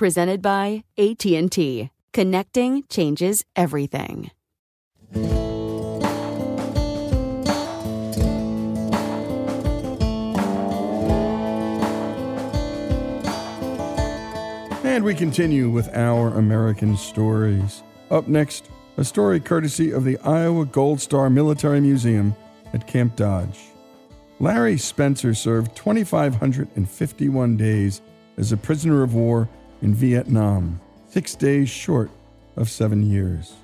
presented by AT&T. Connecting changes everything. And we continue with our American stories. Up next, a story courtesy of the Iowa Gold Star Military Museum at Camp Dodge. Larry Spencer served 2,551 days as a prisoner of war in Vietnam, six days short of seven years.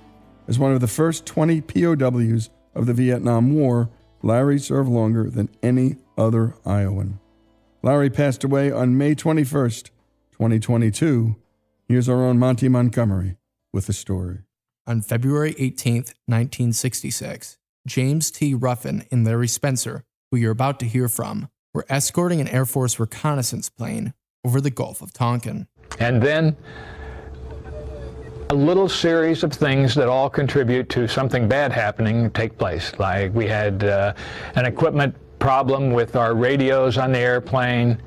As one of the first 20 POWs of the Vietnam War, Larry served longer than any other Iowan. Larry passed away on May 21st, 2022. Here's our own Monty Montgomery with the story. On February 18, 1966, James T. Ruffin and Larry Spencer, who you're about to hear from, were escorting an Air Force reconnaissance plane over the Gulf of Tonkin. And then a little series of things that all contribute to something bad happening take place. Like we had uh, an equipment problem with our radios on the airplane.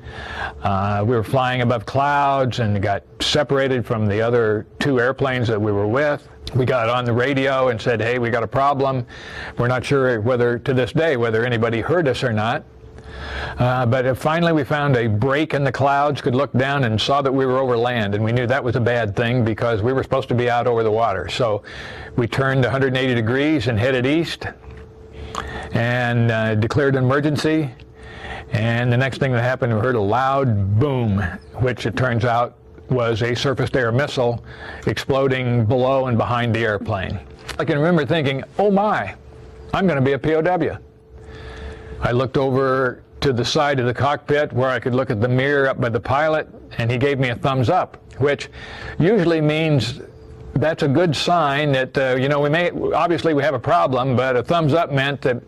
Uh, we were flying above clouds and got separated from the other two airplanes that we were with. We got on the radio and said, hey, we got a problem. We're not sure whether, to this day, whether anybody heard us or not. Uh, but finally, we found a break in the clouds, could look down and saw that we were over land, and we knew that was a bad thing because we were supposed to be out over the water. So we turned 180 degrees and headed east and uh, declared an emergency. And the next thing that happened, we heard a loud boom, which it turns out was a surface air missile exploding below and behind the airplane. I can remember thinking, oh my, I'm going to be a POW. I looked over to the side of the cockpit where I could look at the mirror up by the pilot, and he gave me a thumbs up, which usually means that's a good sign that, uh, you know, we may, obviously we have a problem, but a thumbs up meant that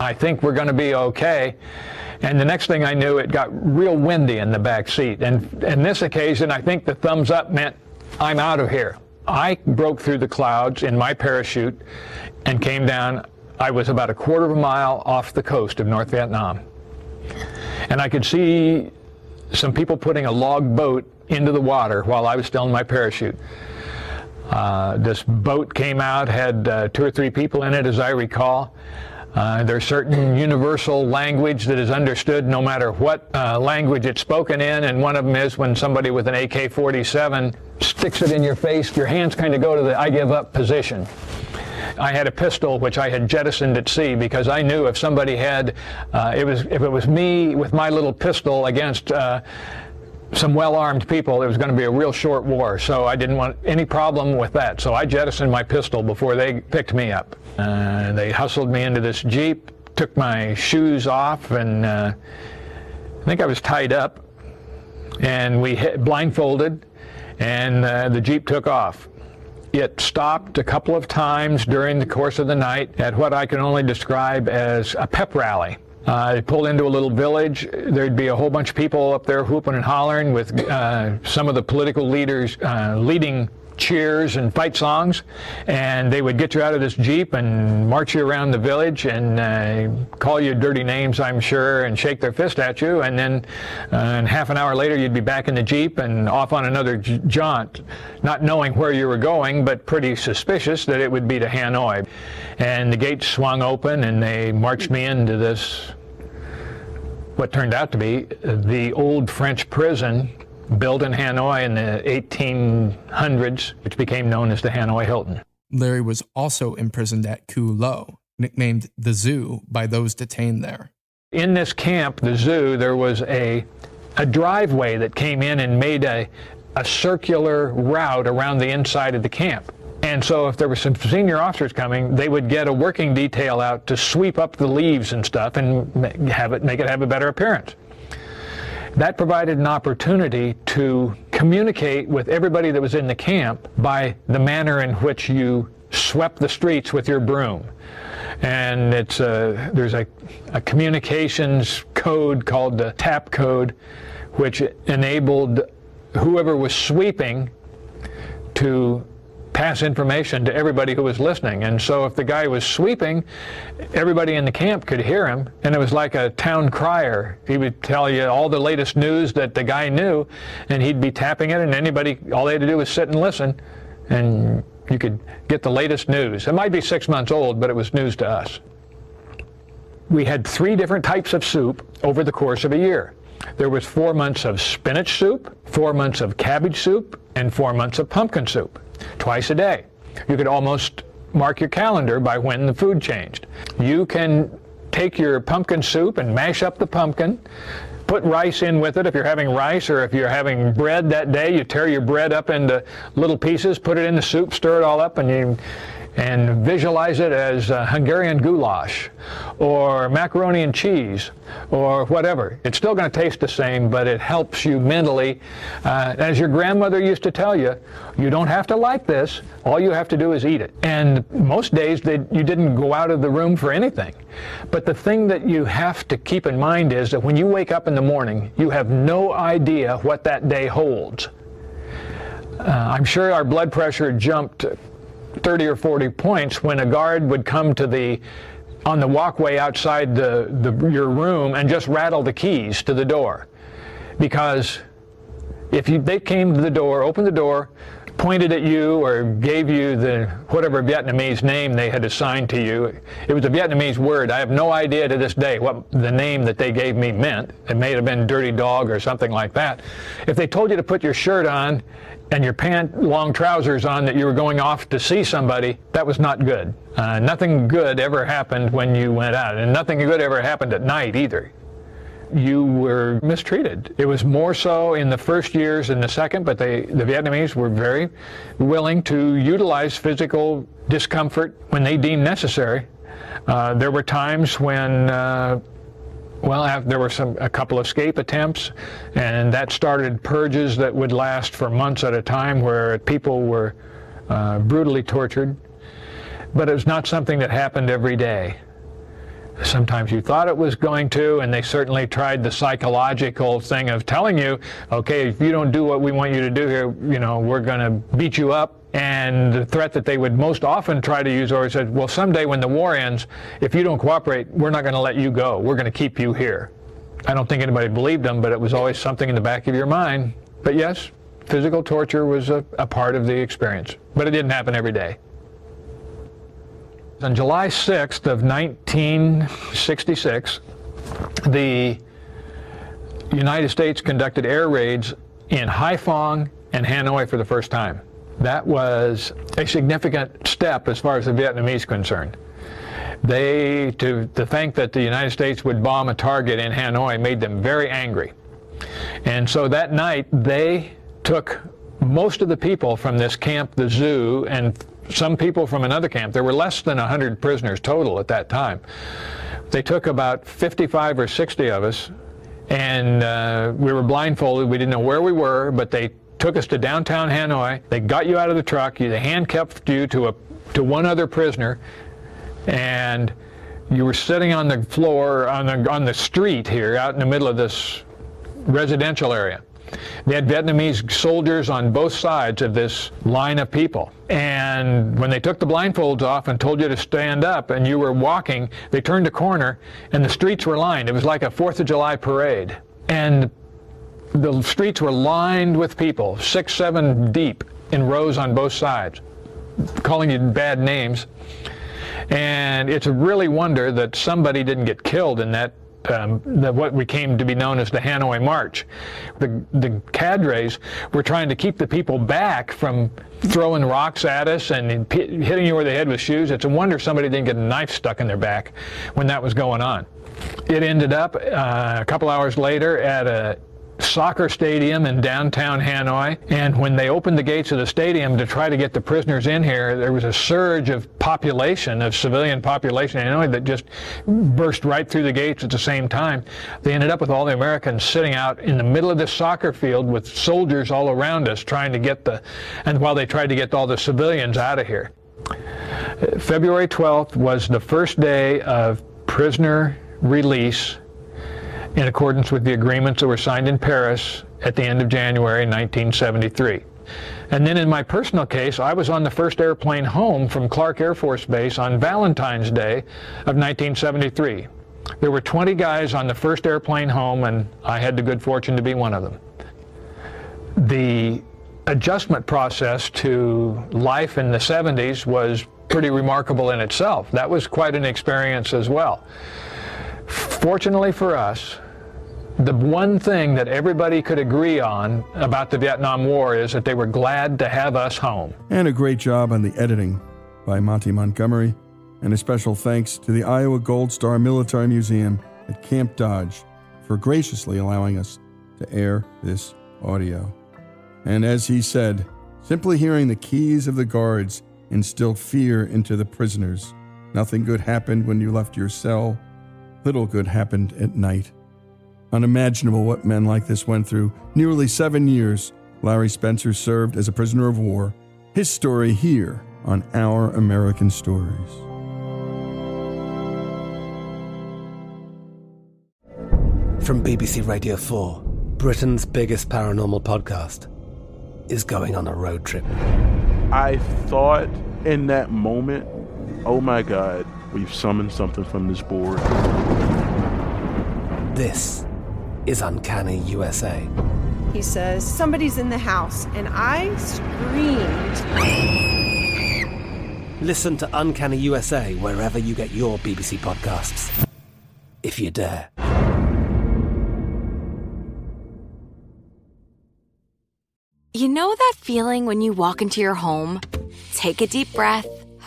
I think we're going to be okay. And the next thing I knew, it got real windy in the back seat. And in this occasion, I think the thumbs up meant I'm out of here. I broke through the clouds in my parachute and came down. I was about a quarter of a mile off the coast of North Vietnam. And I could see some people putting a log boat into the water while I was still in my parachute. Uh, this boat came out, had uh, two or three people in it, as I recall. Uh, there's certain universal language that is understood no matter what uh, language it's spoken in, and one of them is when somebody with an AK-47 sticks it in your face, your hands kind of go to the I give up position. I had a pistol which I had jettisoned at sea because I knew if somebody had, uh, it was if it was me with my little pistol against uh, some well-armed people, it was going to be a real short war. So I didn't want any problem with that. So I jettisoned my pistol before they picked me up. Uh, they hustled me into this jeep, took my shoes off, and uh, I think I was tied up. And we hit, blindfolded, and uh, the jeep took off. It stopped a couple of times during the course of the night at what I can only describe as a pep rally. Uh, they pulled into a little village. There'd be a whole bunch of people up there whooping and hollering with uh, some of the political leaders uh, leading cheers and fight songs, and they would get you out of this jeep and march you around the village and uh, call you dirty names, I'm sure, and shake their fist at you. And then, uh, and half an hour later, you'd be back in the jeep and off on another j- jaunt, not knowing where you were going, but pretty suspicious that it would be to Hanoi. And the gates swung open, and they marched me into this. What turned out to be the old French prison built in Hanoi in the 1800s, which became known as the Hanoi Hilton. Larry was also imprisoned at Cu Loc, nicknamed the Zoo by those detained there. In this camp, the zoo, there was a, a driveway that came in and made a, a circular route around the inside of the camp. And so if there were some senior officers coming, they would get a working detail out to sweep up the leaves and stuff and have it, make it have a better appearance that provided an opportunity to communicate with everybody that was in the camp by the manner in which you swept the streets with your broom. And it's a, there's a, a communications code called the TAP code, which enabled whoever was sweeping to pass information to everybody who was listening. And so if the guy was sweeping, everybody in the camp could hear him, and it was like a town crier. He would tell you all the latest news that the guy knew, and he'd be tapping it, and anybody, all they had to do was sit and listen, and you could get the latest news. It might be six months old, but it was news to us. We had three different types of soup over the course of a year. There was four months of spinach soup, four months of cabbage soup, and four months of pumpkin soup twice a day. You could almost mark your calendar by when the food changed. You can take your pumpkin soup and mash up the pumpkin, put rice in with it if you're having rice or if you're having bread that day you tear your bread up into little pieces put it in the soup stir it all up and you and visualize it as Hungarian goulash or macaroni and cheese or whatever. It's still going to taste the same, but it helps you mentally. Uh, as your grandmother used to tell you, you don't have to like this. All you have to do is eat it. And most days they, you didn't go out of the room for anything. But the thing that you have to keep in mind is that when you wake up in the morning, you have no idea what that day holds. Uh, I'm sure our blood pressure jumped 30 or 40 points when a guard would come to the on the walkway outside the, the, your room and just rattle the keys to the door. Because if you, they came to the door, opened the door, pointed at you or gave you the whatever Vietnamese name they had assigned to you. It was a Vietnamese word. I have no idea to this day what the name that they gave me meant. It may have been dirty dog or something like that. If they told you to put your shirt on and your pant long trousers on that you were going off to see somebody, that was not good. Uh, nothing good ever happened when you went out, and nothing good ever happened at night either. You were mistreated. It was more so in the first years than the second, but they, the Vietnamese were very willing to utilize physical discomfort when they deemed necessary. Uh, there were times when uh, well, there were some a couple of escape attempts, and that started purges that would last for months at a time, where people were uh, brutally tortured. But it was not something that happened every day. Sometimes you thought it was going to, and they certainly tried the psychological thing of telling you, okay, if you don't do what we want you to do here, you know, we're going to beat you up. And the threat that they would most often try to use, or said, well, someday when the war ends, if you don't cooperate, we're not going to let you go. We're going to keep you here. I don't think anybody believed them, but it was always something in the back of your mind. But yes, physical torture was a, a part of the experience, but it didn't happen every day. On July 6th of 1966, the United States conducted air raids in Haiphong and Hanoi for the first time. That was a significant step as far as the Vietnamese concerned. They, to, to think that the United States would bomb a target in Hanoi made them very angry. And so that night, they took most of the people from this camp, the zoo, and some people from another camp. There were less than 100 prisoners total at that time. They took about 55 or 60 of us, and uh, we were blindfolded. We didn't know where we were, but they took us to downtown Hanoi. They got you out of the truck. They handcuffed you to a to one other prisoner, and you were sitting on the floor on the on the street here, out in the middle of this residential area. They had Vietnamese soldiers on both sides of this line of people. And when they took the blindfolds off and told you to stand up and you were walking, they turned a corner and the streets were lined. It was like a Fourth of July parade. And the streets were lined with people, six, seven deep in rows on both sides, calling you bad names. And it's a really wonder that somebody didn't get killed in that um, the, what became to be known as the Hanoi March. The, the cadres were trying to keep the people back from throwing rocks at us and hitting you over the head with shoes. It's a wonder somebody didn't get a knife stuck in their back when that was going on. It ended up uh, a couple hours later at a soccer stadium in downtown Hanoi. And when they opened the gates of the stadium to try to get the prisoners in here, there was a surge of population, of civilian population in Hanoi that just burst right through the gates at the same time. They ended up with all the Americans sitting out in the middle of this soccer field with soldiers all around us trying to get the, and while they tried to get all the civilians out of here. February 12th was the first day of prisoner release in accordance with the agreements that were signed in Paris at the end of January 1973. And then in my personal case, I was on the first airplane home from Clark Air Force Base on Valentine's Day of 1973. There were 20 guys on the first airplane home, and I had the good fortune to be one of them. The adjustment process to life in the 70s was pretty remarkable in itself. That was quite an experience as well. Fortunately for us, the one thing that everybody could agree on about the Vietnam War is that they were glad to have us home. And a great job on the editing by Monty Montgomery. And a special thanks to the Iowa Gold Star Military Museum at Camp Dodge for graciously allowing us to air this audio. And as he said, simply hearing the keys of the guards instilled fear into the prisoners. Nothing good happened when you left your cell. Little good happened at night. Unimaginable what men like this went through. Nearly seven years, Larry Spencer served as a prisoner of war. His story here on Our American Stories. From BBC Radio 4, Britain's biggest paranormal podcast is going on a road trip. I thought in that moment, oh my God, we've summoned something from this board. This is Uncanny USA. He says, Somebody's in the house, and I screamed. Listen to Uncanny USA wherever you get your BBC podcasts, if you dare. You know that feeling when you walk into your home, take a deep breath,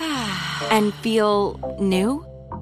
and feel new?